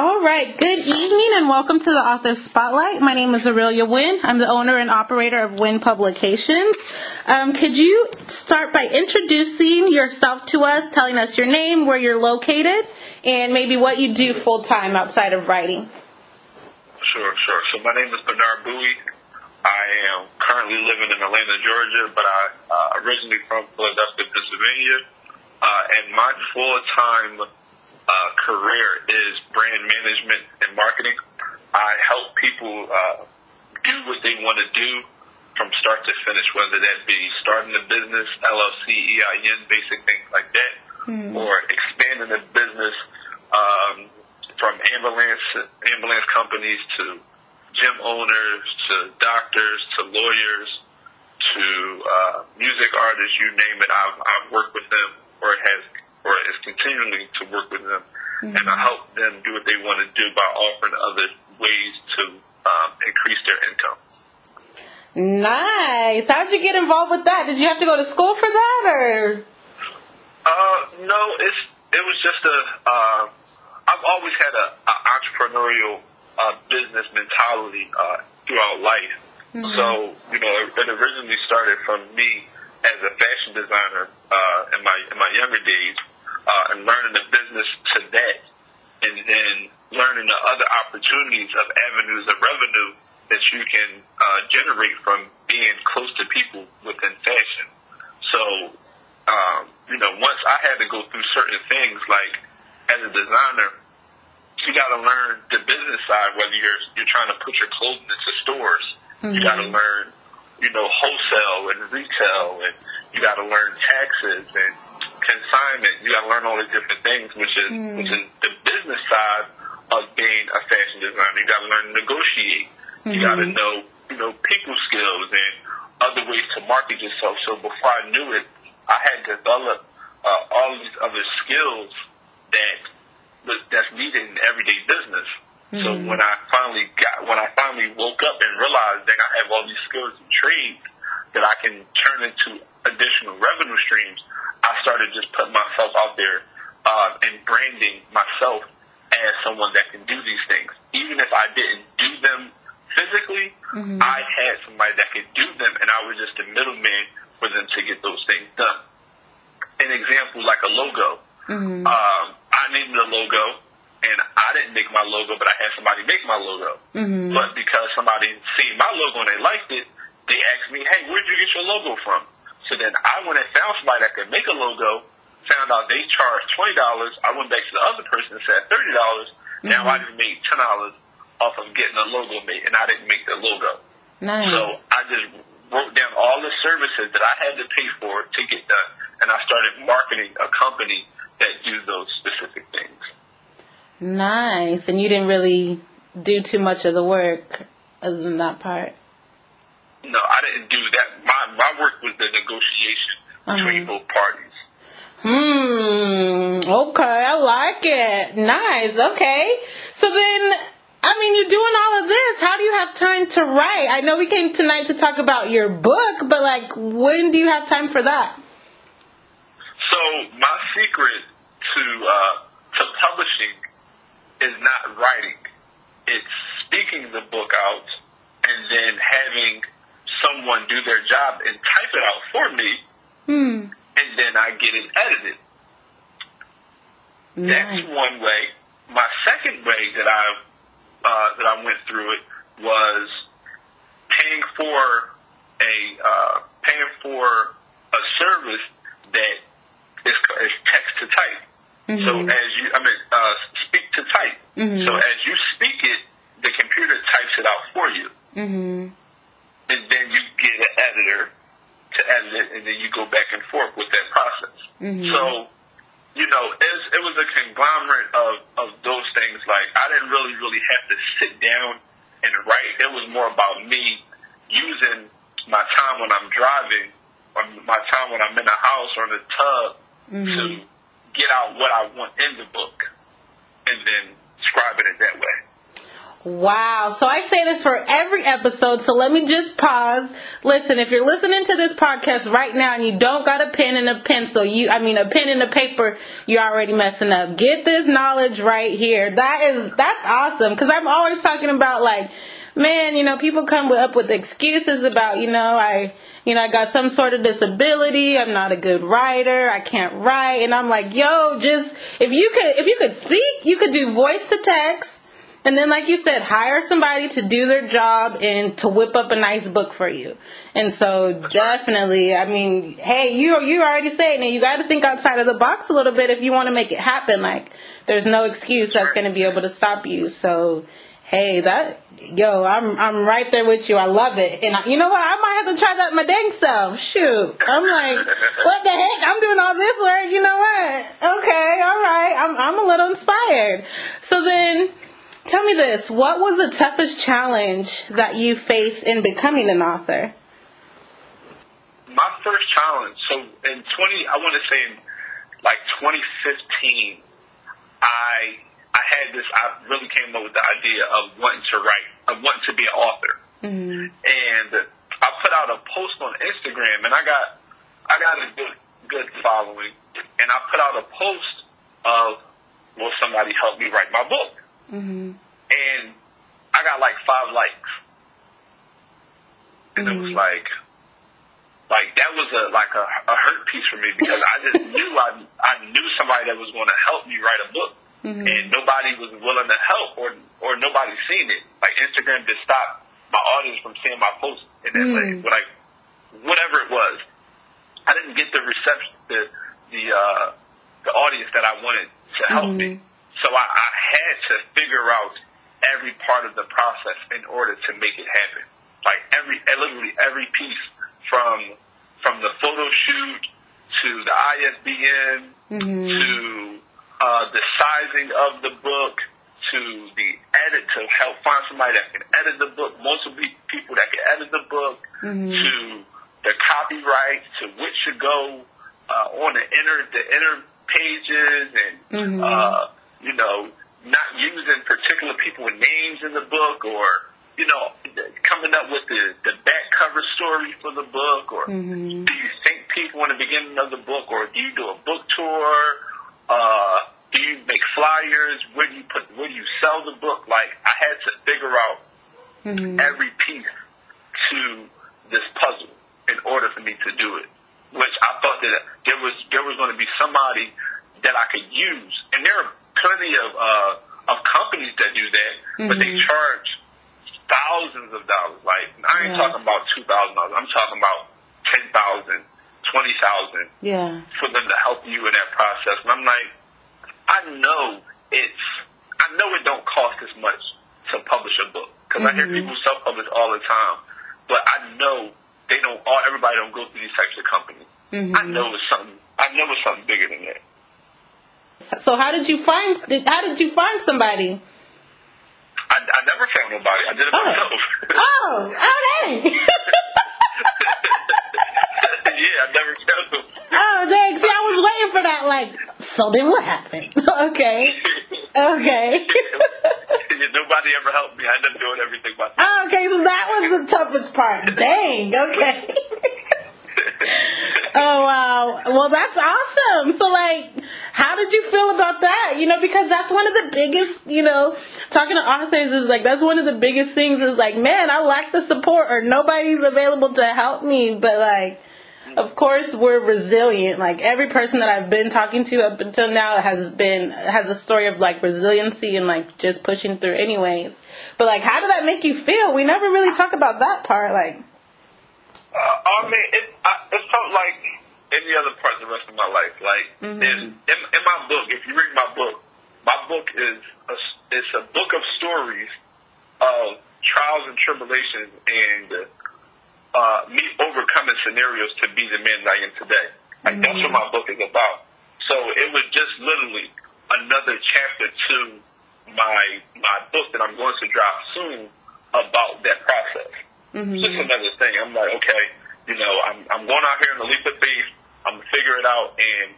All right. Good evening and welcome to the Author Spotlight. My name is Arilia Winn. I'm the owner and operator of Winn Publications. Um, could you start by introducing yourself to us, telling us your name, where you're located, and maybe what you do full time outside of writing? Sure, sure. So my name is Bernard Buie. I am currently living in Atlanta, Georgia, but I uh, originally from Philadelphia, Pennsylvania. Uh, and my full-time uh, career is brand management and marketing. I help people uh, do what they want to do from start to finish, whether that be starting a business, LLC, EIN, basic things like that, mm. or expanding a business um, from ambulance ambulance companies to gym owners to doctors to lawyers to uh, music artists, you name it. I've, I've worked with them or has or is continuing to work with them, mm-hmm. and I help them do what they want to do by offering other ways to um, increase their income. Nice. How did you get involved with that? Did you have to go to school for that, or? Uh, no. It's it was just a. Uh, I've always had a, a entrepreneurial uh, business mentality uh, throughout life. Mm-hmm. So you know, it, it originally started from me as a fashion designer uh, in my in my younger days, uh, and learning the business to that, and then learning the other opportunities of avenues of revenue that you can uh, generate from being close to people within fashion. So, um, you know, once I had to go through certain things, like as a designer, you got to learn the business side. Whether you're you're trying to put your clothing into stores, mm-hmm. you got to learn you know, wholesale and retail, and you got to learn taxes and consignment. You got to learn all these different things, which is mm. which is the business side of being a fashion designer. You got to learn to negotiate. Mm-hmm. You got to know, you know, people skills and other ways to market yourself. So before I knew it, I had developed uh, all these other skills that that's needed in everyday business. Mm-hmm. So when I finally got, when I finally woke up and realized that I have all these skills and trades that I can turn into additional revenue streams, I started just putting myself out there uh, and branding myself as someone that can do these things. Even if I didn't do them physically, mm-hmm. I had somebody that could do them, and I was just a middleman for them to get those things done. An example like a logo. Mm-hmm. Um, I named the logo and I didn't make my logo, but I had somebody make my logo. Mm-hmm. But because somebody seen my logo and they liked it, they asked me, "Hey, where'd you get your logo from?" So then I went and found somebody that could make a logo. Found out they charged twenty dollars. I went back to the other person and said thirty dollars. Mm-hmm. Now I just made ten dollars off of getting a logo made, and I didn't make the logo. Nice. So I just wrote down all the services that I had to pay for to get done, and I started marketing a company that do those specific things. Nice. And you didn't really do too much of the work other than that part. No, I didn't do that. My my work was the negotiation uh-huh. between both parties. Hmm. Okay, I like it. Nice. Okay. So then, I mean, you're doing all of this. How do you have time to write? I know we came tonight to talk about your book, but like, when do you have time for that? So my secret to uh, to publishing is not writing. It's speaking the book out and then having someone do their job and type it out for me, hmm. and then I get it edited. Nice. That's one way. My second way that I uh, that I went through it was paying for a uh, paying for a service that is, is text to type. Mm-hmm. So as you, I mean, uh, speak to type. Mm-hmm. So as you speak it, the computer types it out for you. Mm-hmm. And then you get an editor to edit it, and then you go back and forth with that process. Mm-hmm. So, you know, it was, it was a conglomerate of, of those things. Like, I didn't really, really have to sit down and write. It was more about me using my time when I'm driving, or my time when I'm in the house or in the tub mm-hmm. to get out what I want in the book and then describing it that way. Wow. So I say this for every episode, so let me just pause. Listen, if you're listening to this podcast right now and you don't got a pen and a pencil, you I mean a pen and a paper, you're already messing up. Get this knowledge right here. That is that's awesome cuz I'm always talking about like man, you know, people come up with excuses about, you know, I you know, I got some sort of disability, I'm not a good writer, I can't write, and I'm like, yo, just if you could if you could speak, you could do voice to text and then, like you said, hire somebody to do their job and to whip up a nice book for you. And so, definitely, I mean, hey, you you already saying it. You got to think outside of the box a little bit if you want to make it happen. Like, there's no excuse that's going to be able to stop you. So, hey, that yo, I'm I'm right there with you. I love it. And I, you know what? I might have to try that my dang self. Shoot, I'm like, what the heck? I'm doing all this work. You know what? Okay, all right. I'm I'm a little inspired. So then Tell me this what was the toughest challenge that you faced in becoming an author? My first challenge, so in 20, I want to say in like 2015, I I had this, I really came up with the idea of wanting to write, of wanting to be an author. Mm-hmm. And I put out a post on Instagram and I got, I got a good, good following. And I put out a post of, will somebody help me write my book? Mm-hmm. And I got like five likes. And mm-hmm. it was mm-hmm. like, like that was a like a, a hurt piece for me because I just knew I I knew somebody that was going to help me write a book, mm-hmm. and nobody was willing to help or or nobody seen it. Like Instagram just stopped my audience from seeing my post in that mm-hmm. way. Like whatever it was, I didn't get the reception, the the uh, the audience that I wanted to help mm-hmm. me. So I, I had to figure out every part of the process in order to make it happen. Like every, literally every piece from from the photo shoot to the ISBN mm-hmm. to uh, the sizing of the book to the edit to help find somebody that can edit the book, multiple people that can edit the book mm-hmm. to the copyright to which should go uh, on the inner the inner pages and mm-hmm. uh, you know, not using particular people with names in the book or, you know, coming up with the, the back cover story for the book or mm-hmm. do you think people in the beginning of the book or do you do a book tour? Uh, do you make flyers? Where do you put, where do you sell the book? Like I had to figure out mm-hmm. every piece to this puzzle in order for me to do it. Which I thought that there was there was going to be somebody that I could use, and there are plenty of uh, of companies that do that, mm-hmm. but they mm-hmm. charge thousands of dollars. Like I ain't yeah. talking about two thousand dollars. I'm talking about ten thousand, twenty thousand. Yeah. For them to help you in that process, and I'm like, I know it's, I know it don't cost as much to publish a book because mm-hmm. I hear mm-hmm. people self-publish all the time, but I know they don't. All everybody don't go through these types of companies. Mm-hmm. I know it's something. I know it's something bigger than that. So how did you find? How did you find somebody? I, I never found nobody. I did it oh. myself. oh, oh dang! yeah, I never found them. Oh dang! See, I was waiting for that. Like, so then what happened? okay, okay. nobody ever helped me. I ended up doing everything myself. Oh, okay, so that was the toughest part. Dang. Okay. oh wow. Well, that's awesome. So like how did you feel about that? You know, because that's one of the biggest, you know, talking to authors is like, that's one of the biggest things is like, man, I lack the support or nobody's available to help me. But like, of course we're resilient. Like every person that I've been talking to up until now has been, has a story of like resiliency and like just pushing through anyways. But like, how did that make you feel? We never really talk about that part. Like, uh, I mean, it, I, it felt like any other part of the rest of my life. Like mm-hmm. in, in in my book, if you read my book, my book is a, it's a book of stories of trials and tribulations and uh, me overcoming scenarios to be the man that I am today. Like mm-hmm. that's what my book is about. So it was just literally another chapter to my my book that I'm going to drop soon about that process. Mm-hmm. Just another thing. I'm like, okay, you know, I'm I'm going out here in the leap of faith I'm gonna figure it out, and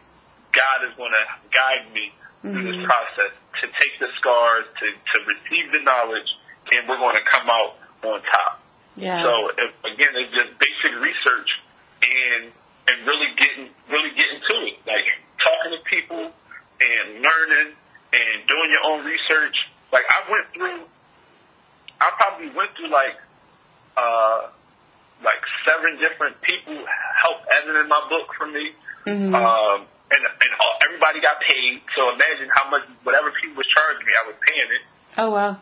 God is gonna guide me mm-hmm. through this mm-hmm. process to take the scars, to to receive the knowledge, and we're going to come out on top. Yeah. So if, again, it's just basic research and and really getting really getting to it, like talking to people and learning and doing your own research. Like I went through, I probably went through like uh like seven different people help editing my book for me. Mm-hmm. Um, and and all, everybody got paid. So imagine how much whatever people was charging me, I was paying it oh wow.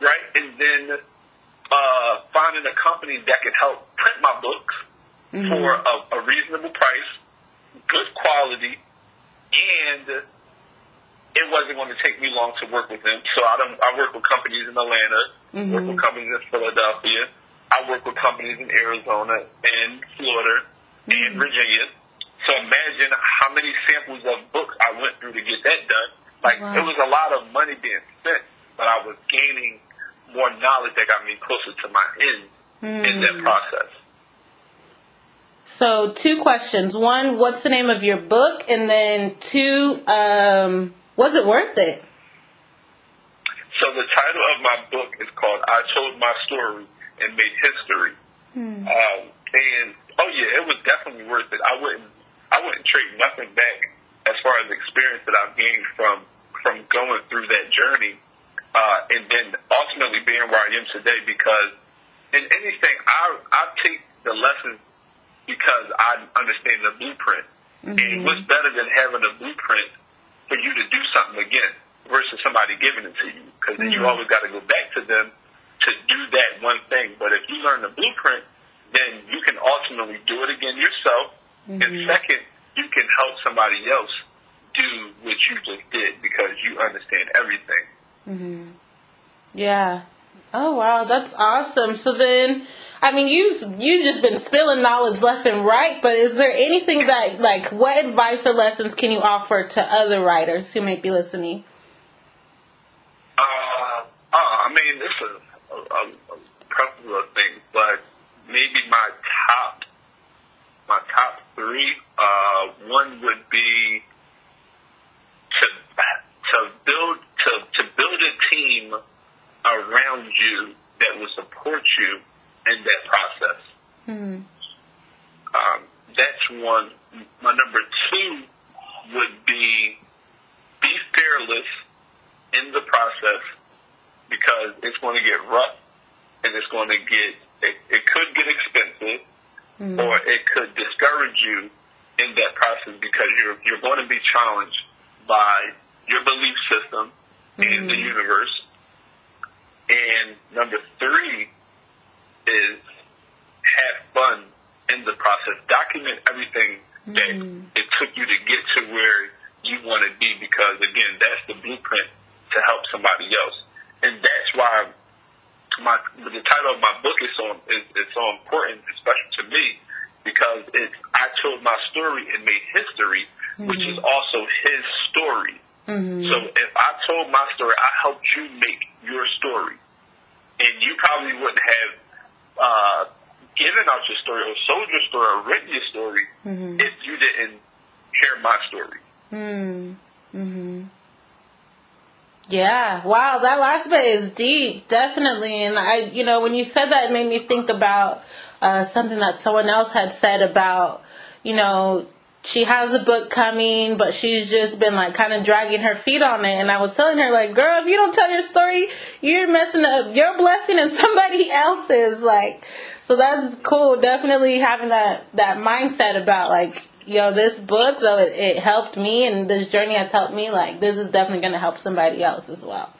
right? And then uh, finding a company that could help print my books Mm-hmm. for a, a reasonable price, good quality, and it wasn't going to take me long to work with them. So I don't. I work with companies in Atlanta, work with companies in Philadelphia. I work with companies in Arizona and Florida and Virginia. So imagine how many samples of books I went through to get that done. Like Wow. it was a lot of money being spent, but I was gaining more knowledge that got me closer to my end in that process. So two questions. One, what's the name of your book? And then two, um, was it worth it? So the title of my book is called "I Told My Story and Made History," um, and oh yeah, it was definitely worth it. I wouldn't, I wouldn't trade nothing back as far as the experience that I've gained from from going through that journey, uh, and then ultimately being where I am today. Because in anything, I I take the lessons because I understand the blueprint. And what's better than having a blueprint for you to do something again versus somebody giving it to you? Because then you always got to go back to them to do that one thing. But if you learn the blueprint, then you can ultimately do it again yourself. And mm-hmm. second, you can help somebody else do what you just did because you understand everything. Mm-hmm. Yeah. Oh wow, that's awesome. So then, I mean, you you just been spilling knowledge left and right. But is there anything that like what advice or lessons can you offer to other writers who may be listening? Uh, uh, I mean, this is a, a, a plethora of things, but maybe my top, my top three. Uh, one would be to to build to to build a team around you that will support you in that process. Um, that's one. My number two would be be fearless in the process because it's going to get rough and it's going to get it, it could get expensive Mm-hmm. or it could discourage you in that process because you're you're going to be challenged by your belief system in the mm-hmm. universe. And number three is have fun in the process. Document everything that mm-hmm. it took you to get to where you want to be because again, that's the blueprint to help somebody else. And that's why my the title of my book is so is, is so important, especially to me, because it's I told my story and made history, which is mm-hmm. also his story. Mm-hmm. So if I told my story, I helped you make your story, and you probably wouldn't have uh, given out your story or sold your story or written your story mm-hmm. if you didn't hear my story. Yeah. Wow, that last bit is deep, definitely. And I, you know, when you said that, it made me think about uh, something that someone else had said about, you know, she has a book coming, but she's just been like kind of dragging her feet on it. And I was telling her, like, girl, if you don't tell your story, you're messing up your blessing and somebody else's. Like, so that's cool. Definitely having that that mindset about like, yo, this book though it, it helped me, and this journey has helped me. Like, this is definitely gonna help somebody else as well.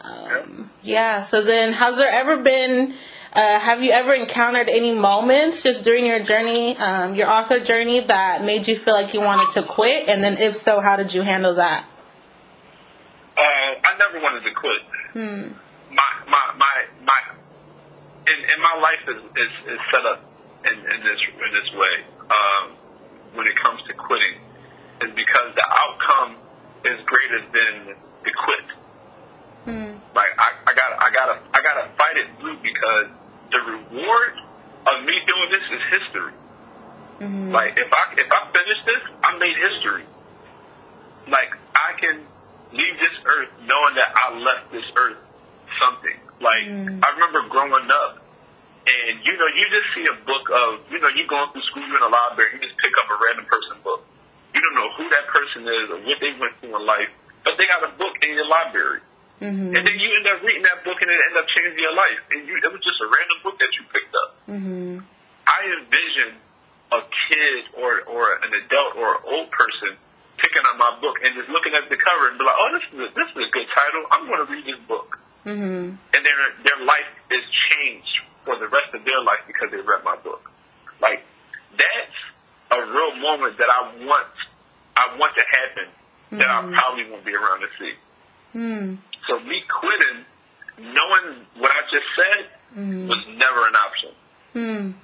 Um, yeah. So then, has there ever been? Uh, have you ever encountered any moments just during your journey, um, your author journey, that made you feel like you wanted to quit? And then, if so, how did you handle that? Uh, I never wanted to quit. My my my my, and, and my life is, is, is set up in, in this in this way. Um, when it comes to quitting, is because the outcome is greater than the quit. Like I, I gotta I gotta I gotta fight it through because the reward of me doing this is history. Like if I if I finish this, I made history. Like I can leave this earth knowing that I left this earth something. Like mm. I remember growing up, and you know, you just see a book of, you know, you going through school, you're in a library, you just pick up a random person book. You don't know who that person is or what they went through in life, but they got a book in your library. Mm-hmm. And then you end up reading that book and it end up changing your life. And you, it was just a random book that you picked up. Mm-hmm. I envision a kid or, or an adult or an old person picking up my book and just looking at the cover and be like, oh, this is a, this is a good title. I'm going to read this book. Mm-hmm. And their their life is changed for the rest of their life because they read my book. Like that's a real moment that I want I want to happen mm-hmm. that I mm-hmm. probably won't be around to see. Mm. So me quitting, knowing what I just said, mm. was never an option. Mm.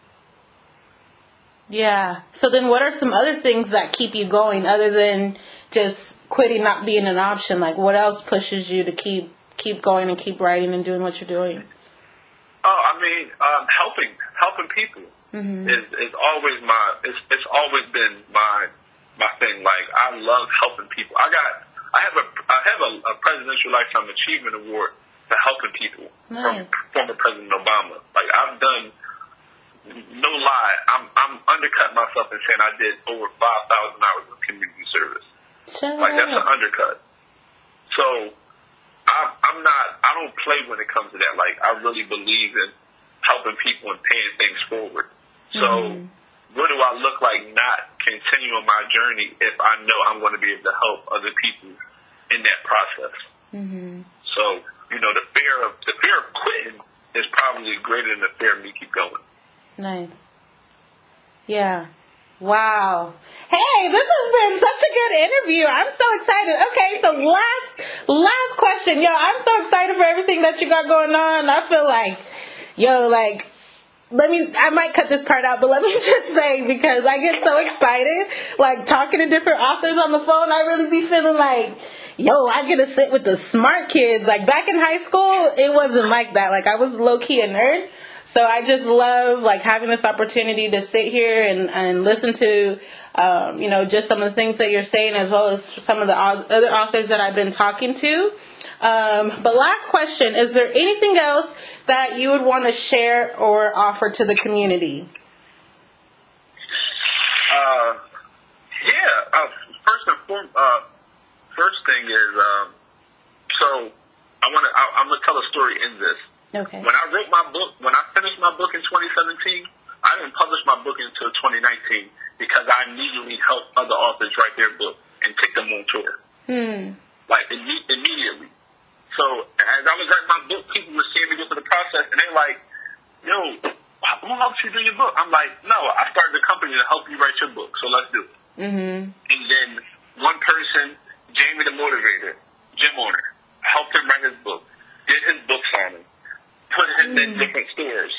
Yeah. So then, what are some other things that keep you going other than just quitting not being an option? Like, what else pushes you to keep keep going and keep writing and doing what you're doing? Um, helping helping people mm-hmm. is is always my it's it's always been my my thing. Like, I love helping people. I got I have a I have a, a presidential lifetime achievement award for helping people nice. from former President Obama. Like, I've done no lie, I'm I'm undercutting myself and saying I did over five thousand hours of community service. Shut like that's an undercut. So I'm I'm not I don't play when it comes to that. Like I really believe in helping people and paying things forward. So mm-hmm. what do I look like not continuing my journey if I know I'm going to be able to help other people in that process? Mm-hmm. So you know the fear of the fear of quitting is probably greater than the fear of me keep going. Nice. Yeah. Wow. Hey, this has been such a good interview. I'm so excited. Okay, so last last question. Yo, I'm so excited for everything that you got going on. I feel like yo, like let me I might cut this part out, but let me just say because I get so excited like talking to different authors on the phone, I really be feeling like yo, I get to sit with the smart kids. Like back in high school, it wasn't like that. Like I was low key a nerd. So I just love like having this opportunity to sit here and, and listen to, um, you know, just some of the things that you're saying as well as some of the other authors that I've been talking to. Um, but last question, is there anything else that you would want to share or offer to the community? Uh, yeah, uh, first and foremost, uh, first thing is, um, so I want to, I'm going to tell a story in this. Okay. When I wrote my book, when I finished my book in 2017, I didn't publish my book until 2019 because I immediately helped other authors write their book and take them on tour. Hmm. Like imme- immediately. So as I was writing my book, people were seeing me go through the process, and they're like, "Yo, who helped you do your book?" I'm like, "No, I started a company to help you write your book, so let's do it." Mm-hmm. And then one person, Jamie the Motivator, Gym owner, helped him write his book, did his book signing put it in mm. different stores,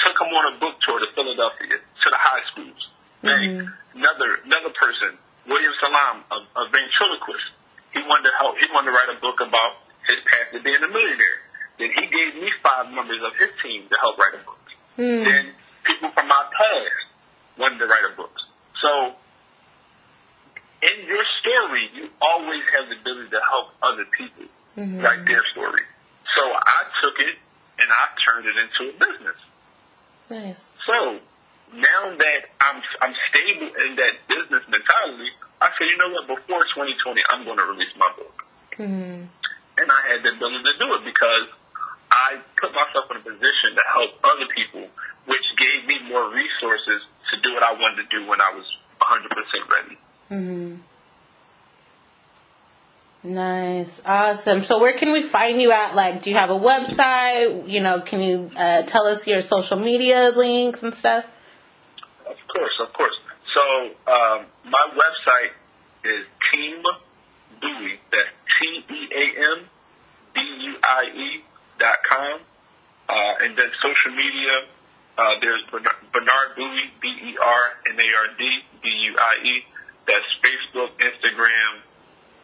took them on a book tour to Philadelphia, to the high schools. Mm-hmm. Another another person, William Salam, a, a ventriloquist, he wanted to help. He wanted to write a book about his path to being a millionaire. Then he gave me five members of his team to help write a book. Mm. Then people from my past wanted to write a book. So in your story, you always have the ability to help other people mm-hmm. write their story. So I took it and I turned it into a business. Nice. So now that I'm I'm stable in that business mentality, I said, you know what? Before 2020, I'm going to release my book. Mm-hmm. And I had the ability to do it because I put myself in a position to help other people, which gave me more resources to do what I wanted to do when I was 100% ready. Mm-hmm. Nice, awesome. So, where can we find you at? Like, do you have a website? You know, can you uh, tell us your social media links and stuff? Of course, of course. So, um, my website is Team Buie. That's T E A M B U I E dot com. Uh, and then social media, uh, there's Bernard Buie, B E R N A R D B U I E. That's Facebook, Instagram,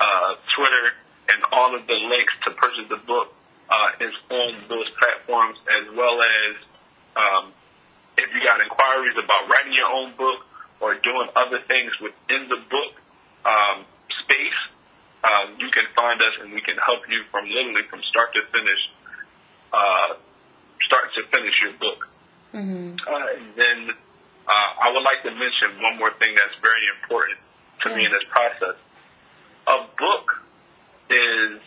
uh, Twitter, and all of the links to purchase the book uh, is on those platforms, as well as um, if you got inquiries about writing your own book or doing other things within the book um, space, um, you can find us and we can help you from literally from start to finish uh, start to finish your book. Mm-hmm. Uh, and then uh, I would like to mention one more thing that's very important to mm-hmm. me in this process. A book is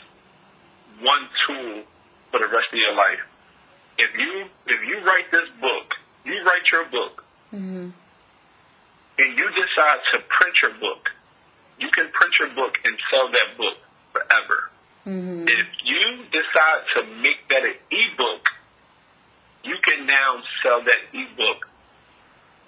one tool for the rest of your life. If you if you write this book, you write your book, mm-hmm. and you decide to print your book, you can print your book and sell that book forever. Mm-hmm. If you decide to make that an ebook, you can now sell that ebook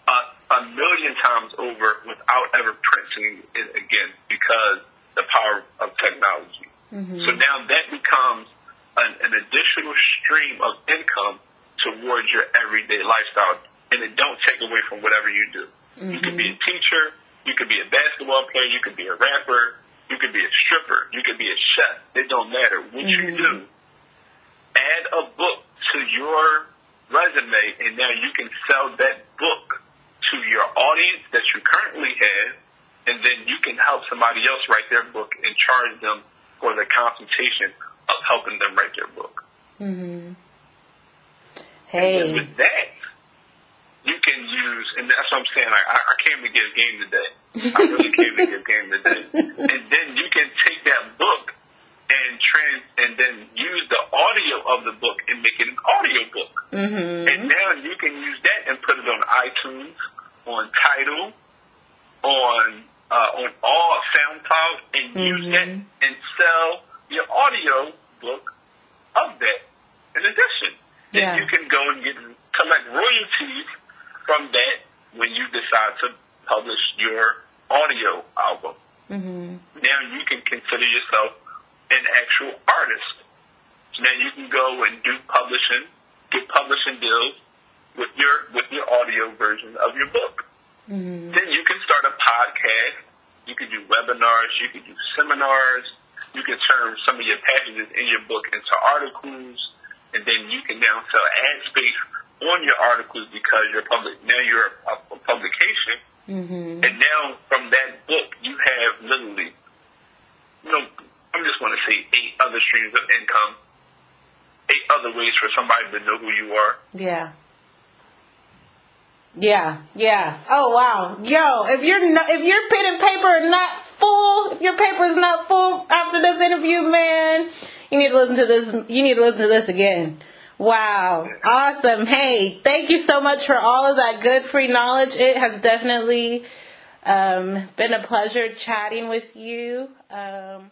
a, a million times over without ever printing it again because the power of technology. Mm-hmm. So now that becomes an, an additional stream of income towards your everyday lifestyle, and it don't take away from whatever you do. Mm-hmm. You could be a teacher, you could be a basketball player, you could be a rapper, you could be a stripper, you could be a chef. It don't matter what mm-hmm. you do. Add a book to your resume, and now you can sell that book to your audience that you currently have, and then you can help somebody else write their book and charge them for the consultation of helping them write their book. Mm-hmm. Hey. And with that, you can use, and that's what I'm saying. Like, I, I came to give game today. I really came to give game today. And then you can take that book and trans, and then use the audio of the book and make it an audio book. Mm-hmm. And now you can use that and put it on iTunes, on Tidal, on uh, on all SoundCloud, and mm-hmm. use that and sell your audio book of that. In addition, then yeah. you can go and get collect royalties from that when you decide to publish your audio album. Mm-hmm. Now you can consider yourself an actual artist. Now you can go and do publishing, get publishing deals with your with your audio version of your book. Mm-hmm. Then you can start a podcast. You can do webinars. You can do seminars. You can turn some of your passages in your book into articles, and then you can now sell ad space on your articles because you're public. Now you're a, a publication, mm-hmm. and now from that book you have literally, you know, I'm just going to say eight other streams of income, eight other ways for somebody to know who you are. Yeah. Yeah, yeah. Oh wow, yo! If you're not, if your pen and paper are not full, if your paper is not full after this interview, man, you need to listen to this. You need to listen to this again. Wow, awesome! Hey, thank you so much for all of that good free knowledge. It has definitely um, been a pleasure chatting with you. Um,